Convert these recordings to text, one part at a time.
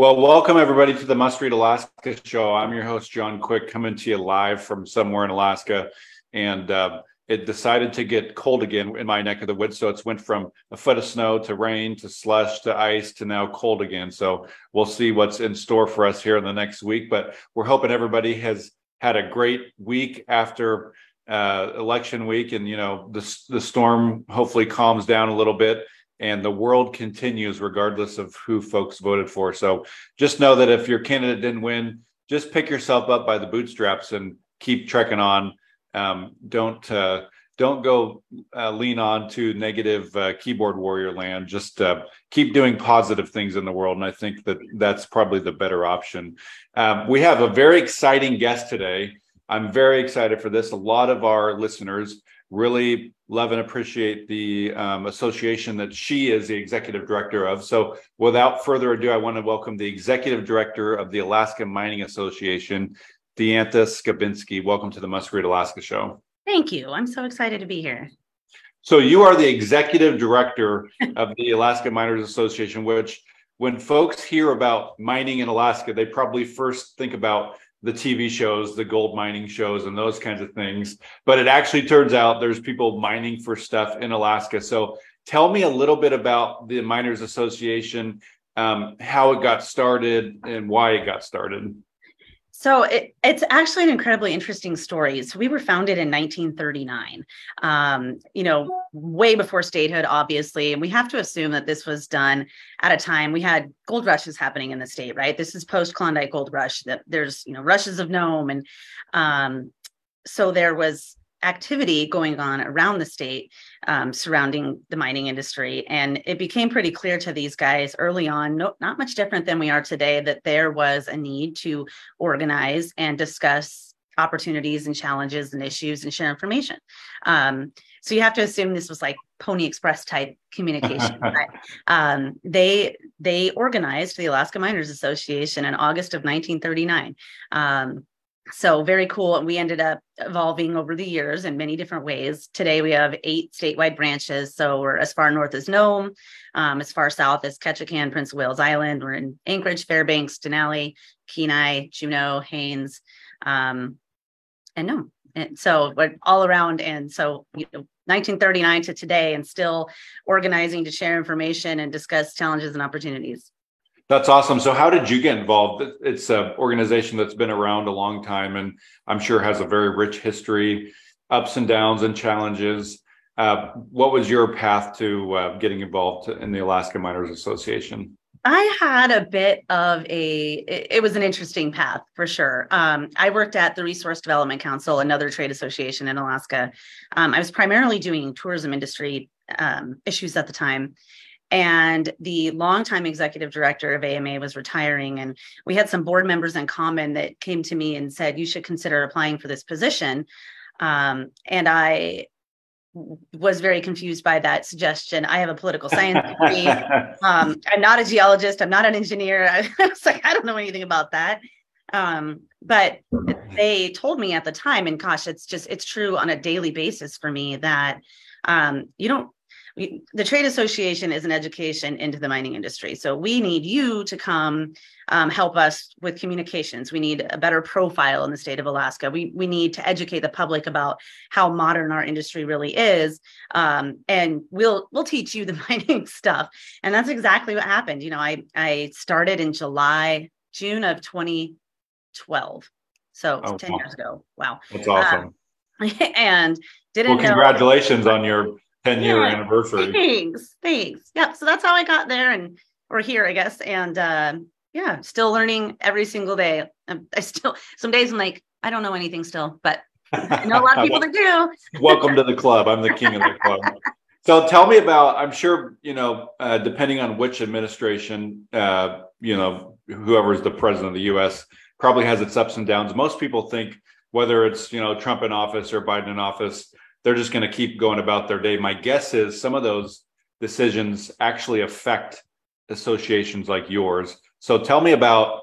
Well, welcome everybody to the Must Read Alaska show. I'm your host, John Quick, coming to you live from somewhere in Alaska. And uh, it decided to get cold again in my neck of the woods. So it's went from a foot of snow to rain to slush to ice to now cold again. So we'll see what's in store for us here in the next week. But we're hoping everybody has had a great week after uh, election week. And, you know, the, the storm hopefully calms down a little bit and the world continues regardless of who folks voted for. So just know that if your candidate didn't win, just pick yourself up by the bootstraps and keep trekking on. Um, don't uh, don't go uh, lean on to negative uh, keyboard warrior land. Just uh, keep doing positive things in the world, and I think that that's probably the better option. Um, we have a very exciting guest today. I'm very excited for this. A lot of our listeners really love and appreciate the um, association that she is the executive director of. So, without further ado, I want to welcome the executive director of the Alaska Mining Association, Deantha Skibinski. Welcome to the Must Read Alaska show. Thank you. I'm so excited to be here. So, you are the executive director of the Alaska Miners Association, which when folks hear about mining in Alaska, they probably first think about the TV shows, the gold mining shows, and those kinds of things. But it actually turns out there's people mining for stuff in Alaska. So tell me a little bit about the Miners Association, um, how it got started, and why it got started. So it, it's actually an incredibly interesting story. So we were founded in 1939, um, you know, way before statehood, obviously. And we have to assume that this was done at a time we had gold rushes happening in the state, right? This is post Klondike gold rush. That there's you know rushes of Nome, and um, so there was activity going on around the state um, surrounding the mining industry. And it became pretty clear to these guys early on, no, not much different than we are today, that there was a need to organize and discuss opportunities and challenges and issues and share information. Um, so you have to assume this was like Pony Express type communication. um, they they organized the Alaska Miners Association in August of 1939. Um, so very cool. And we ended up evolving over the years in many different ways. Today we have eight statewide branches. So we're as far north as nome um, as far south as ketchikan prince wales island. We're in anchorage fairbanks denali kenai juneau haines um, and nome. And so we're all around. And so you know 1939 to today and still organizing to share information and discuss challenges and opportunities that's awesome. So, how did you get involved? It's an organization that's been around a long time and I'm sure has a very rich history, ups and downs and challenges. Uh, what was your path to uh, getting involved in the Alaska Miners Association? I had a bit of a, it, was an interesting path for sure. Um, I worked at the Resource Development Council, another trade association in Alaska. Um, I was primarily doing tourism industry um, issues at the time and the longtime executive director of AMA was retiring. And we had some board members in common that came to me and said, You should consider applying for this position. Um, and I was very confused by that suggestion. I have a political science degree. um, I'm not a geologist. I'm not an engineer. I was like, I don't know anything about that. Um, but they told me at the time, and gosh, it's just it's true on a daily basis for me that um, you don't we, the trade association is an education into the mining industry. So we need you to come um, help us with communications. We need a better profile in the state of Alaska. We, we need to educate the public about how modern our industry really is. Um, and we'll, we'll teach you the mining stuff. And that's exactly what happened. You know, I, I started in July, June of 2012. So oh, 10 wow. years ago. Wow. That's awesome. Um, and didn't well, congratulations know- on your 10 year yeah, anniversary. Thanks. Thanks. Yep. So that's how I got there and or here, I guess. And uh, yeah, still learning every single day. I still some days I'm like, I don't know anything still, but I know a lot of people that do. Welcome to the club. I'm the king of the club. So tell me about. I'm sure you know, uh, depending on which administration, uh, you know, whoever is the president of the U.S. probably has its ups and downs. Most people think whether it's you know Trump in office or Biden in office, they're just going to keep going about their day. My guess is some of those decisions actually affect associations like yours. So tell me about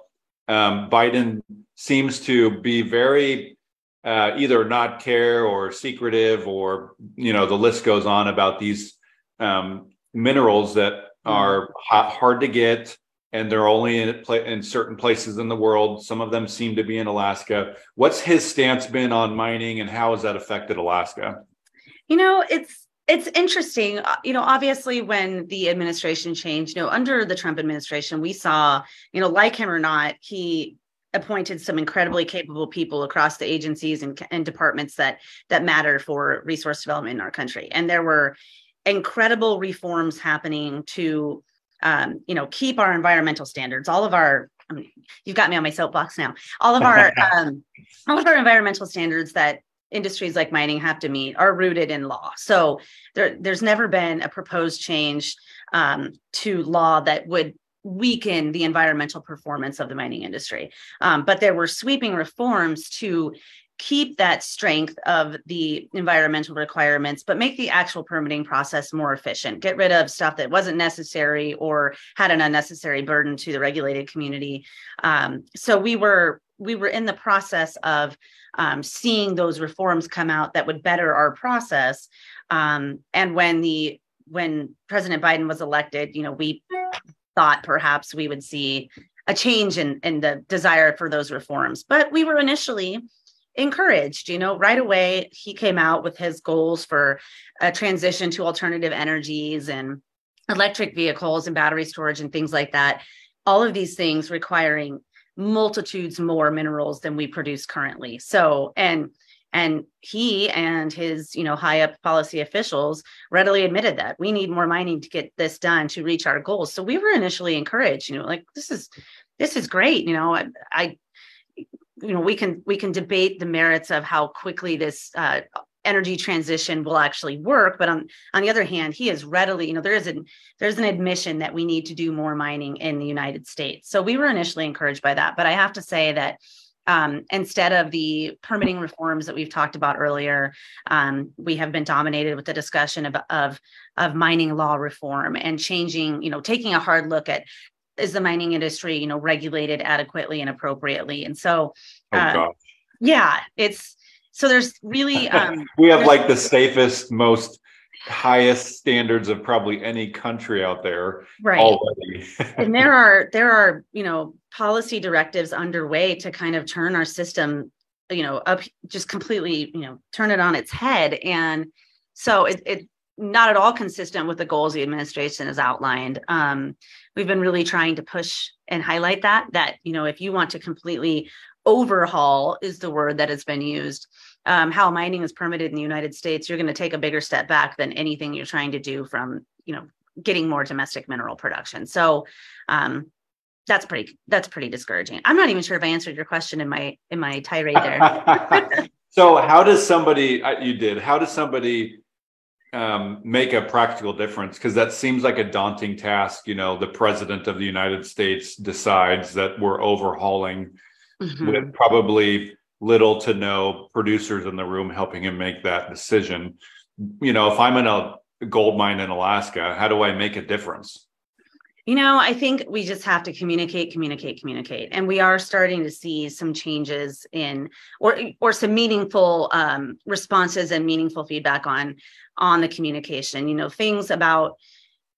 um, Biden seems to be very uh, either not care or secretive or you know the list goes on about these um, minerals that mm-hmm. are hard to get and they're only in, in certain places in the world. Some of them seem to be in Alaska. What's his stance been on mining, and how has that affected Alaska? You know, it's it's interesting. Uh, you know, obviously, when the administration changed, you know, under the Trump administration, we saw, you know, like him or not, he appointed some incredibly capable people across the agencies and, and departments that that matter for resource development in our country. And there were incredible reforms happening to um, you know, keep our environmental standards, all of our, I mean, you've got me on my soapbox now, all of our, um, all of our environmental standards that industries like mining have to meet are rooted in law. So there, there's never been a proposed change um, to law that would weaken the environmental performance of the mining industry. Um, but there were sweeping reforms to keep that strength of the environmental requirements, but make the actual permitting process more efficient. Get rid of stuff that wasn't necessary or had an unnecessary burden to the regulated community. Um, so we were we were in the process of um, seeing those reforms come out that would better our process. Um, and when the when President Biden was elected, you know, we thought perhaps we would see a change in in the desire for those reforms. But we were initially encouraged you know right away he came out with his goals for a transition to alternative energies and electric vehicles and battery storage and things like that. All of these things requiring multitudes more minerals than we produce currently. So and and he and his you know high up policy officials readily admitted that we need more mining to get this done to reach our goals. So we were initially encouraged you know like this is this is great you know I, I you know we can we can debate the merits of how quickly this uh, energy transition will actually work but on on the other hand he is readily you know there is an there's an admission that we need to do more mining in the united states. So we were initially encouraged by that but i have to say that um, instead of the permitting reforms that we've talked about earlier, um, we have been dominated with the discussion of, of, of mining law reform and changing, you know, taking a hard look at is the mining industry you know regulated adequately and appropriately. And so oh, uh, yeah it's so there's really um, we have like the safest most highest standards of probably any country out there right. already. And there are there are you know policy directives underway to kind of turn our system you know up just completely you know turn it on its head. And so it, it not at all consistent with the goals the administration has outlined. Um, we've been really trying to push and highlight that that you know if you want to completely overhaul is the word that has been used um, how mining is permitted in the united states you're going to take a bigger step back than anything you're trying to do from you know getting more domestic mineral production. So um, that's pretty that's pretty discouraging. I'm not even sure if i answered your question in my in my tirade there. So how does somebody you did how does somebody um, make a practical difference? Because that seems like a daunting task. You know, the president of the United States decides that we're overhauling mm-hmm. with probably little to no producers in the room helping him make that decision. You know, if I'm in a gold mine in Alaska, how do I make a difference? You know, I think we just have to communicate, communicate, communicate, and we are starting to see some changes in, or or some meaningful um, responses and meaningful feedback on on the communication. You know, things about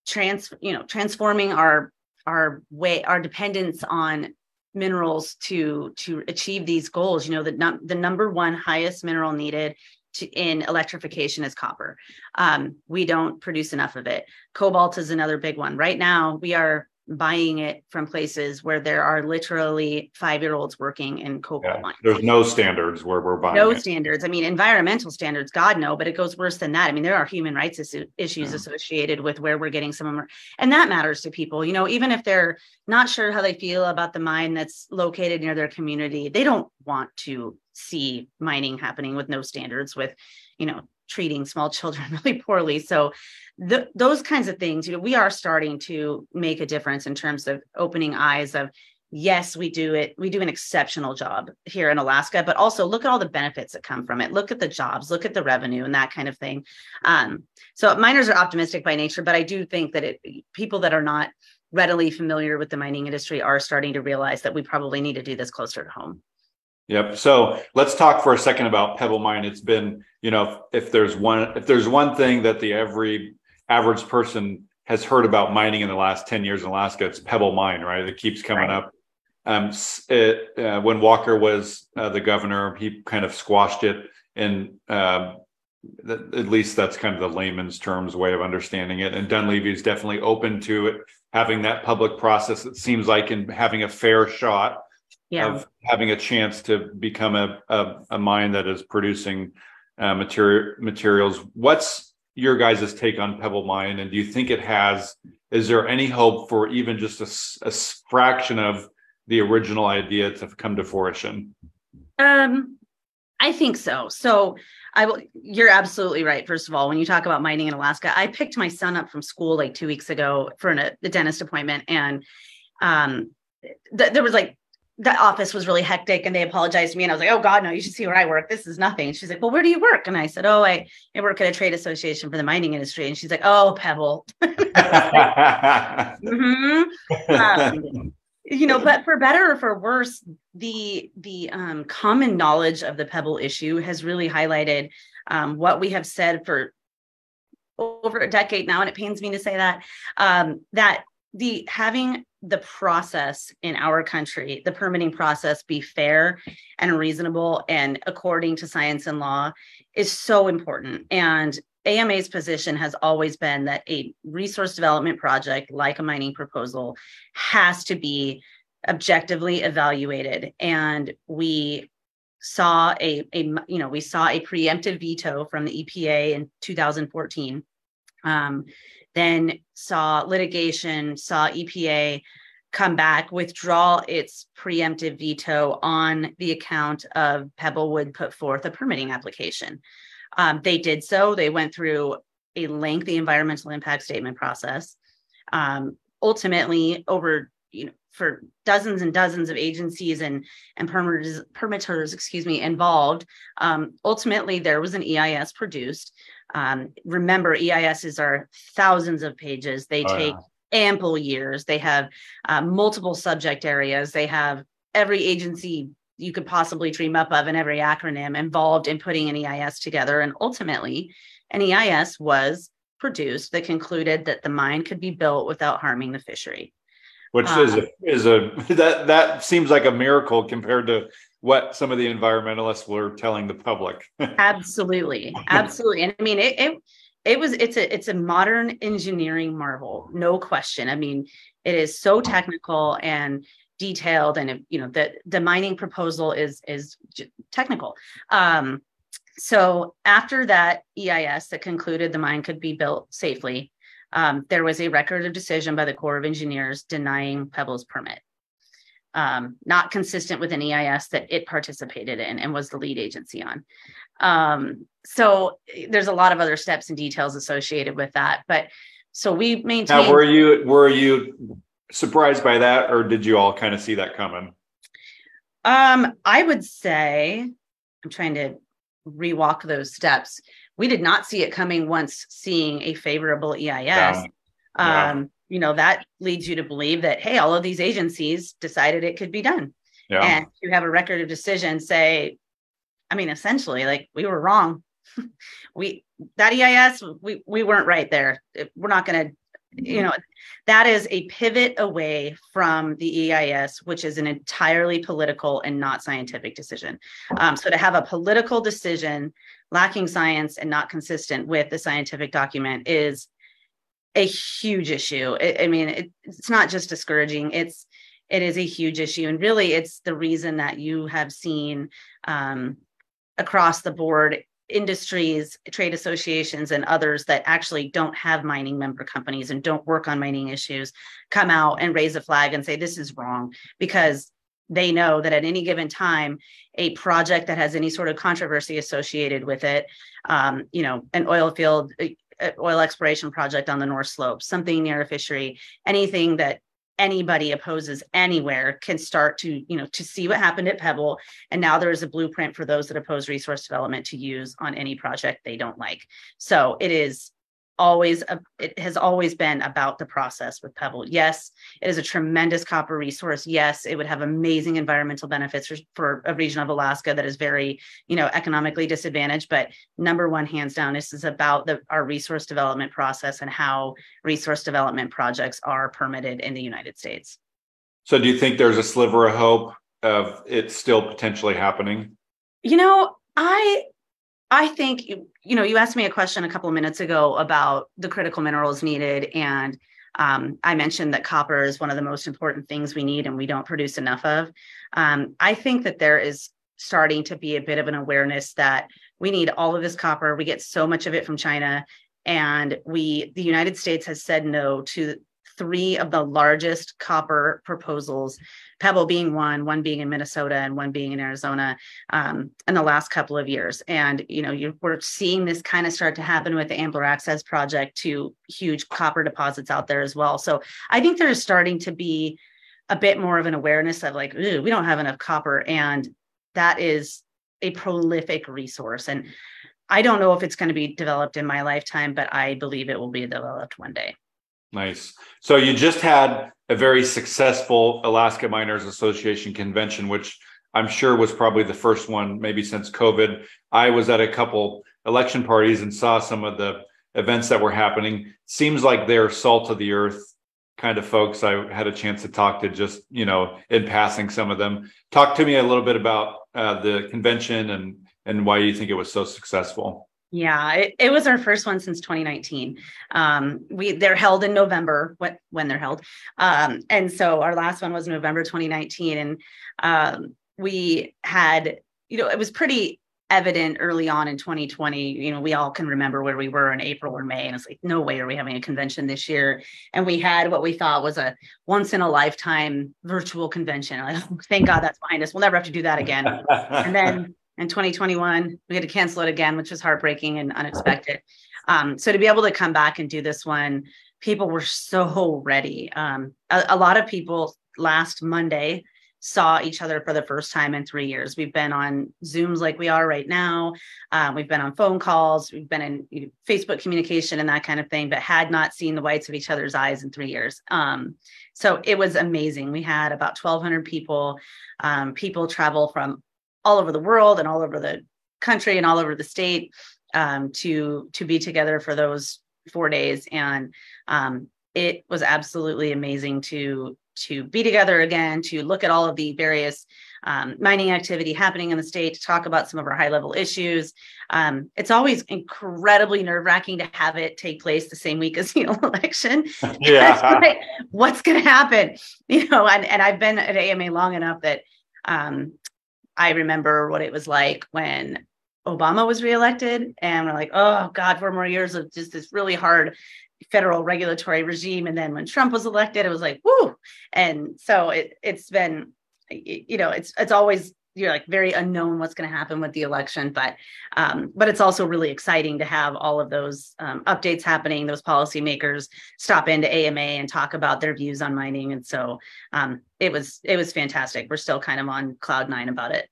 trans, you know, transforming our our way, our dependence on minerals to to achieve these goals. You know, the num- the number one highest mineral needed to, in electrification is copper. Um, we don't produce enough of it. Cobalt is another big one. Right now, we are buying it from places where there are literally five year olds working in cobalt yeah, mines. There's no standards where we're buying no it. standards. I mean, environmental standards, God no, but it goes worse than that. I mean, there are human rights issues yeah. associated with where we're getting some of them, and that matters to people. You know, even if they're not sure how they feel about the mine that's located near their community, they don't want to see mining happening with no standards, with you know treating small children really poorly. So the, those kinds of things, you know, we are starting to make a difference in terms of opening eyes of yes, we do it. We do an exceptional job here in Alaska, but also look at all the benefits that come from it. Look at the jobs, look at the revenue and that kind of thing. Um, so miners are optimistic by nature, but I do think that it, people that are not readily familiar with the mining industry are starting to realize that we probably need to do this closer to home. Yep. So let's talk for a second about Pebble Mine. It's been, you know, if there's one, if there's one thing that the every average person has heard about mining in the last 10 years in Alaska, it's Pebble Mine, right? It keeps coming right. up. Um, it, uh, when Walker was uh, the governor, he kind of squashed it, and uh, th- at least that's kind of the layman's terms way of understanding it. And Dunleavy is definitely open to it, having that public process. It seems like in having a fair shot yeah. of having a chance to become a a, a mine that is producing uh, material materials. What's your guys' take on Pebble Mine, and do you think it has? Is there any hope for even just a, a fraction of the original idea to come to fruition? Um, I think so. So I will you're absolutely right. First of all, when you talk about mining in Alaska, I picked my son up from school like two weeks ago for an, a dentist appointment. And um th- there was like the office was really hectic and they apologized to me and I was like, oh God, no, you should see where I work. This is nothing. She's like, well, where do you work? And I said, oh, I, I work at a trade association for the mining industry. And she's like, oh, Pebble. mm-hmm. um, you know but for better or for worse the the um, common knowledge of the pebble issue has really highlighted um, what we have said for over a decade now and it pains me to say that um, that the having the process in our country the permitting process be fair and reasonable and according to science and law is so important. And AMA's position has always been that a resource development project like a mining proposal has to be objectively evaluated. And we saw a, a you know we saw a preemptive veto from the EPA in 2014 um, then saw litigation saw EPA come back withdraw its preemptive veto on the account of Pebble would put forth a permitting application um, they did so. They went through a lengthy environmental impact statement process. Um, ultimately, over you know, for dozens and dozens of agencies and and permitters, permitters excuse me, involved. Um, ultimately, there was an EIS produced. Um, remember, EISs are thousands of pages. They oh, take yeah. ample years. They have uh, multiple subject areas. They have every agency you could possibly dream up of and every acronym involved in putting an EIS together. And ultimately, an EIS was produced that concluded that the mine could be built without harming the fishery. Which um, is a, is a that that seems like a miracle compared to what some of the environmentalists were telling the public. absolutely, absolutely, and I mean it, it it was it's a it's a modern engineering marvel no question. I mean it is so technical and detailed and you know the the mining proposal is is technical. Um, so after that eis that concluded the mine could be built safely um, there was a record of decision by the corps of engineers denying pebble's permit um, not consistent with an eis that it participated in and was the lead agency on um, so there's a lot of other steps and details associated with that but so we maintain now were you were you surprised by that, or did you all kind of see that coming? Um, I would say I'm trying to rewalk those steps. We did not see it coming once seeing a favorable EIS. Yeah. Um, you know, that leads you to believe that, hey, all of these agencies decided it could be done. Yeah. And you have a record of decision say, I mean, essentially, like we were wrong. we that EIS, we we weren't right there. We're not going to you know that is a pivot away from the eis which is an entirely political and not scientific decision um, so to have a political decision lacking science and not consistent with the scientific document is a huge issue. I, I mean it, it's not just discouraging it's it is a huge issue and really it's the reason that you have seen um, across the board industries, trade associations, and others that actually don't have mining member companies and don't work on mining issues come out and raise a flag and say this is wrong because they know that at any given time, a project that has any sort of controversy associated with it, um, you know, an oil field, oil exploration project on the North Slope, something near a fishery, anything that anybody opposes anywhere can start to you know to see what happened at pebble. And now there is a blueprint for those that oppose resource development to use on any project they don't like. So it is always a, it has always been about the process with pebble. Yes it is a tremendous copper resource. Yes it would have amazing environmental benefits for, for, a region of alaska that is very you know economically disadvantaged. But number one hands down this is about the our resource development process and how resource development projects are permitted in the united states. So do you think there's a sliver of hope of it still potentially happening? You know i I think you know you asked me a question a couple of minutes ago about the critical minerals needed, and um, I mentioned that copper is one of the most important things we need, and we don't produce enough of. Um, I think that there is starting to be a bit of an awareness that we need all of this copper. We get so much of it from China, and we the United States has said no to three of the largest copper proposals, Pebble being one, one being in Minnesota, and one being in Arizona um, in the last couple of years. And you know, you, we're seeing this kind of start to happen with the Ambler Access Project to huge copper deposits out there as well. So I think there's starting to be a bit more of an awareness of like, ooh, we don't have enough copper, and that is a prolific resource. And I don't know if it's going to be developed in my lifetime, but I believe it will be developed one day. Nice. So you just had a very successful Alaska Miners Association convention, which I'm sure was probably the first one, maybe since COVID. I was at a couple election parties and saw some of the events that were happening. Seems like they're salt of the earth kind of folks. I had a chance to talk to just, you know, in passing some of them. Talk to me a little bit about uh, the convention and and why you think it was so successful. Yeah, it, it was our first one since 2019. Um, we they're held in November when when they're held, um, and so our last one was November 2019, and um, we had you know it was pretty evident early on in 2020. You know, we all can remember where we were in April or May, and it's like no way are we having a convention this year. And we had what we thought was a once in a lifetime virtual convention. Like, thank God that's behind us. We'll never have to do that again. and then in 2021 we had to cancel it again which was heartbreaking and unexpected. Um, so to be able to come back and do this one people were so ready. Um, a, a, lot of people last monday saw each other for the first time in three years. We've been on zooms like we are right now. Um, we've been on phone calls. We've been in you know, facebook communication and that kind of thing but had not seen the whites of each other's eyes in three years. Um, so it was amazing. We had about 1200 people um, people travel from all over the world and all over the country and all over the state um, to to be together for those four days. And um, it was absolutely amazing to to be together again to look at all of the various um, mining activity happening in the state to talk about some of our high level issues. Um, it's always incredibly nerve wracking to have it take place the same week as the election. Yeah. like, what's going to happen? You know and, and i've been at ama long enough that um, I remember what it was like when Obama was reelected, and we're like, oh God, four more years of just this really hard federal regulatory regime. And then when Trump was elected, it was like, whoo. And so it it's been, you know, it's it's always you're like very unknown what's going to happen with the election but um, but it's also really exciting to have all of those um, updates happening those policymakers stop into ama and talk about their views on mining and so um, it was it was fantastic we're still kind of on cloud nine about it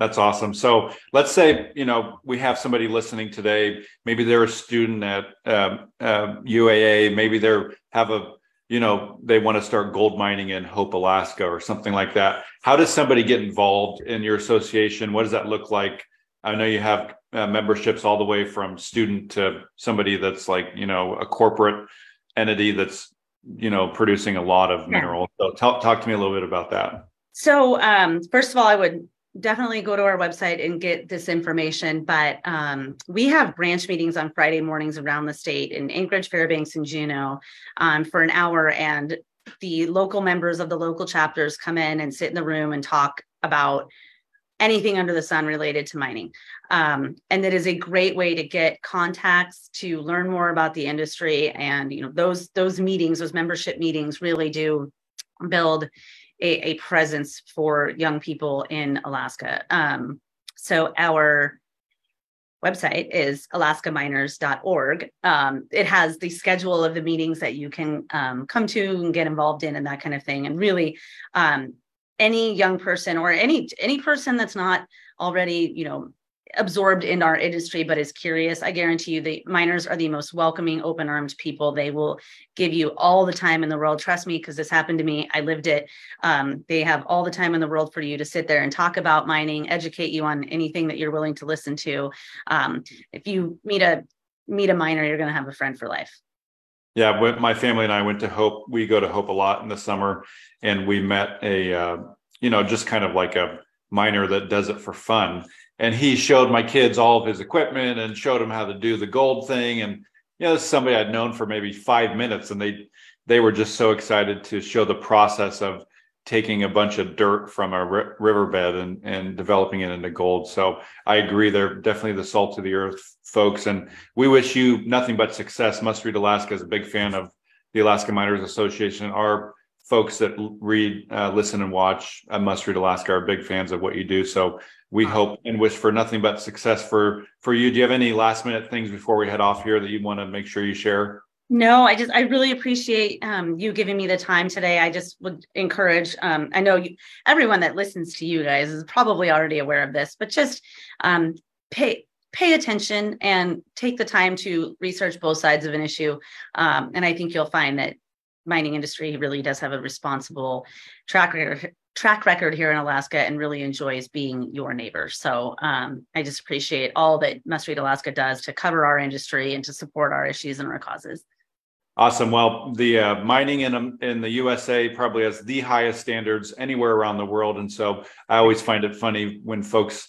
that's awesome. So let's say you know we have somebody listening today. Maybe they're a student at um, uh, UAA. Maybe they're have a you know they want to start gold mining in hope alaska or something like that. How does somebody get involved in your association? What does that look like? I know you have uh, memberships all the way from student to somebody that's like you know a corporate entity that's you know producing a lot of minerals. So talk, talk to me a little bit about that. So um, first of all i would definitely go to our website and get this information. But um, we have branch meetings on Friday mornings around the state in Anchorage, Fairbanks, and Juneau um, for an hour. And the local members of the local chapters come in and sit in the room and talk about anything under the sun related to mining. Um, and that is a great way to get contacts to learn more about the industry. And you know those those meetings, those membership meetings, really do build a, a presence for young people in Alaska. Um, so our website is alaskaminers.org. Um, it has the schedule of the meetings that you can um, come to and get involved in and that kind of thing. And really, um, any young person or any any person that's not already, you know, absorbed in our industry but is curious. I guarantee you the miners are the most welcoming open armed people. They will give you all the time in the world. Trust me because this happened to me. I lived it. Um, they have all the time in the world for you to sit there and talk about mining educate you on anything that you're willing to listen to. Um, if you meet a meet a miner you're going to have a friend for life. Yeah my family and i went to hope we go to hope a lot in the summer and we met a uh, you know just kind of like a miner that does it for fun and he showed my kids all of his equipment and showed them how to do the gold thing. And you know somebody i'd known for maybe five minutes and they they were just so excited to show the process of taking a bunch of dirt from a riverbed and, and developing it into gold. So i agree they're definitely the salt of the earth folks. And we wish you nothing but success. Must read alaska is a big fan of the alaska miners association. Our folks that read uh, listen and watch uh, must read alaska are big fans of what you do so we hope and wish for nothing but success for for you. Do you have any last minute things before we head off here that you want to make sure you share? No, I just I really appreciate um, you giving me the time today. I just would encourage. Um, I know you, everyone that listens to you guys is probably already aware of this, but just um, pay pay attention and take the time to research both sides of an issue. Um, and I think you'll find that mining industry really does have a responsible track record track record here in Alaska and really enjoys being your neighbor. So um, I just appreciate all that Must Read Alaska does to cover our industry and to support our issues and our causes. Awesome. Well, the uh, mining in um, in the USA probably has the highest standards anywhere around the world, and so I always find it funny when folks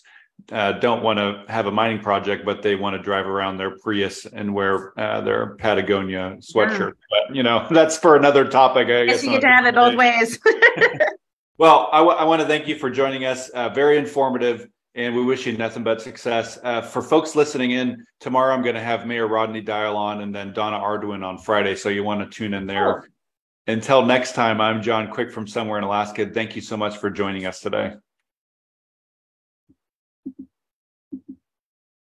uh, don't want to have a mining project, but they want to drive around their Prius and wear uh, their Patagonia sweatshirt. Yeah. But you know, that's for another topic. I guess you get to have it both ways. Well, I, w- I want to thank you for joining us. Uh, very informative, and we wish you nothing but success. Uh, for folks listening in, tomorrow I'm going to have Mayor Rodney Dial on and then Donna Arduin on Friday. So you want to tune in there. Oh. Until next time, I'm John Quick from somewhere in Alaska. Thank you so much for joining us today.